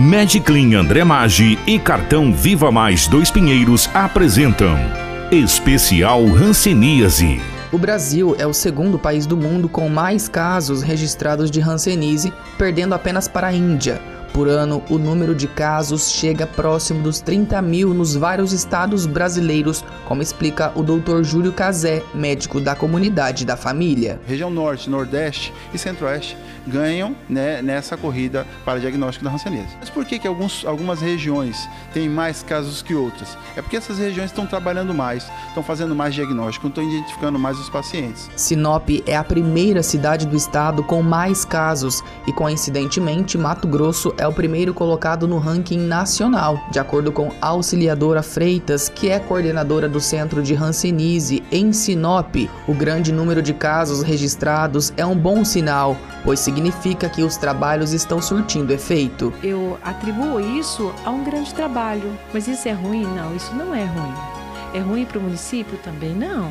Mediclin André Maggi e Cartão Viva Mais Dois Pinheiros apresentam Especial Hanseníase. O Brasil é o segundo país do mundo com mais casos registrados de Hanseníase, perdendo apenas para a Índia. Por ano, o número de casos chega próximo dos 30 mil nos vários estados brasileiros, como explica o Dr. Júlio Cazé, médico da comunidade da família. Região Norte, Nordeste e Centro-Oeste ganham né, nessa corrida para diagnóstico da hanseníase. Mas por que, que alguns, algumas regiões têm mais casos que outras? É porque essas regiões estão trabalhando mais, estão fazendo mais diagnóstico, estão identificando mais os pacientes. Sinop é a primeira cidade do estado com mais casos e, coincidentemente, Mato Grosso é o primeiro colocado no ranking nacional, de acordo com auxiliadora Freitas, que é coordenadora do Centro de Hanseníase em Sinop. O grande número de casos registrados é um bom sinal, pois significa que os trabalhos estão surtindo efeito. Eu atribuo isso a um grande trabalho, mas isso é ruim? Não, isso não é ruim. É ruim para o município? Também não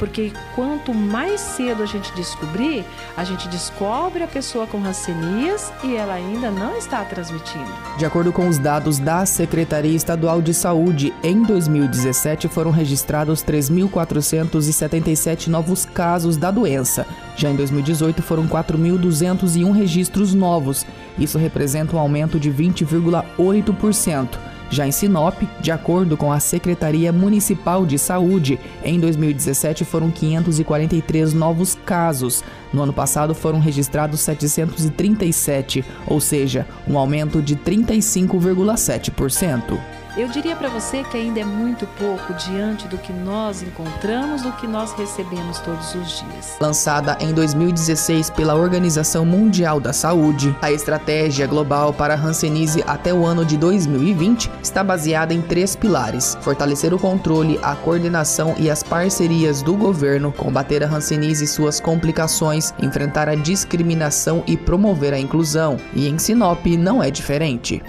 porque quanto mais cedo a gente descobrir, a gente descobre a pessoa com rancenias e ela ainda não está transmitindo. De acordo com os dados da Secretaria Estadual de Saúde, em 2017 foram registrados 3.477 novos casos da doença. Já em 2018 foram 4.201 registros novos. Isso representa um aumento de 20,8%. Já em Sinop, de acordo com a Secretaria Municipal de Saúde, em 2017 foram 543 novos casos. No ano passado foram registrados 737, ou seja, um aumento de 35,7%. Eu diria para você que ainda é muito pouco diante do que nós encontramos, do que nós recebemos todos os dias. Lançada em 2016 pela Organização Mundial da Saúde, a estratégia global para a Hanseníase até o ano de 2020 está baseada em três pilares: fortalecer o controle, a coordenação e as parcerias do governo, combater a Hanseníase e suas complicações, enfrentar a discriminação e promover a inclusão. E em Sinop não é diferente.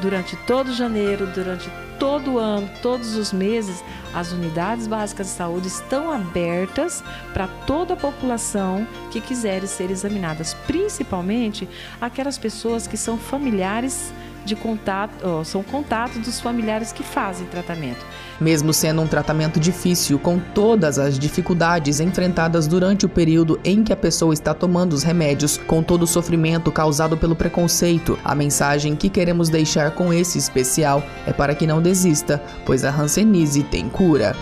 Durante todo janeiro, durante todo ano, todos os meses, as unidades básicas de saúde estão abertas para toda a população que quiser ser examinadas, principalmente aquelas pessoas que são familiares de contato, oh, são contatos dos familiares que fazem tratamento. Mesmo sendo um tratamento difícil, com todas as dificuldades enfrentadas durante o período em que a pessoa está tomando os remédios, com todo o sofrimento causado pelo preconceito, a mensagem que queremos deixar com esse especial é para que não desista, pois a Hanseníase tem cura.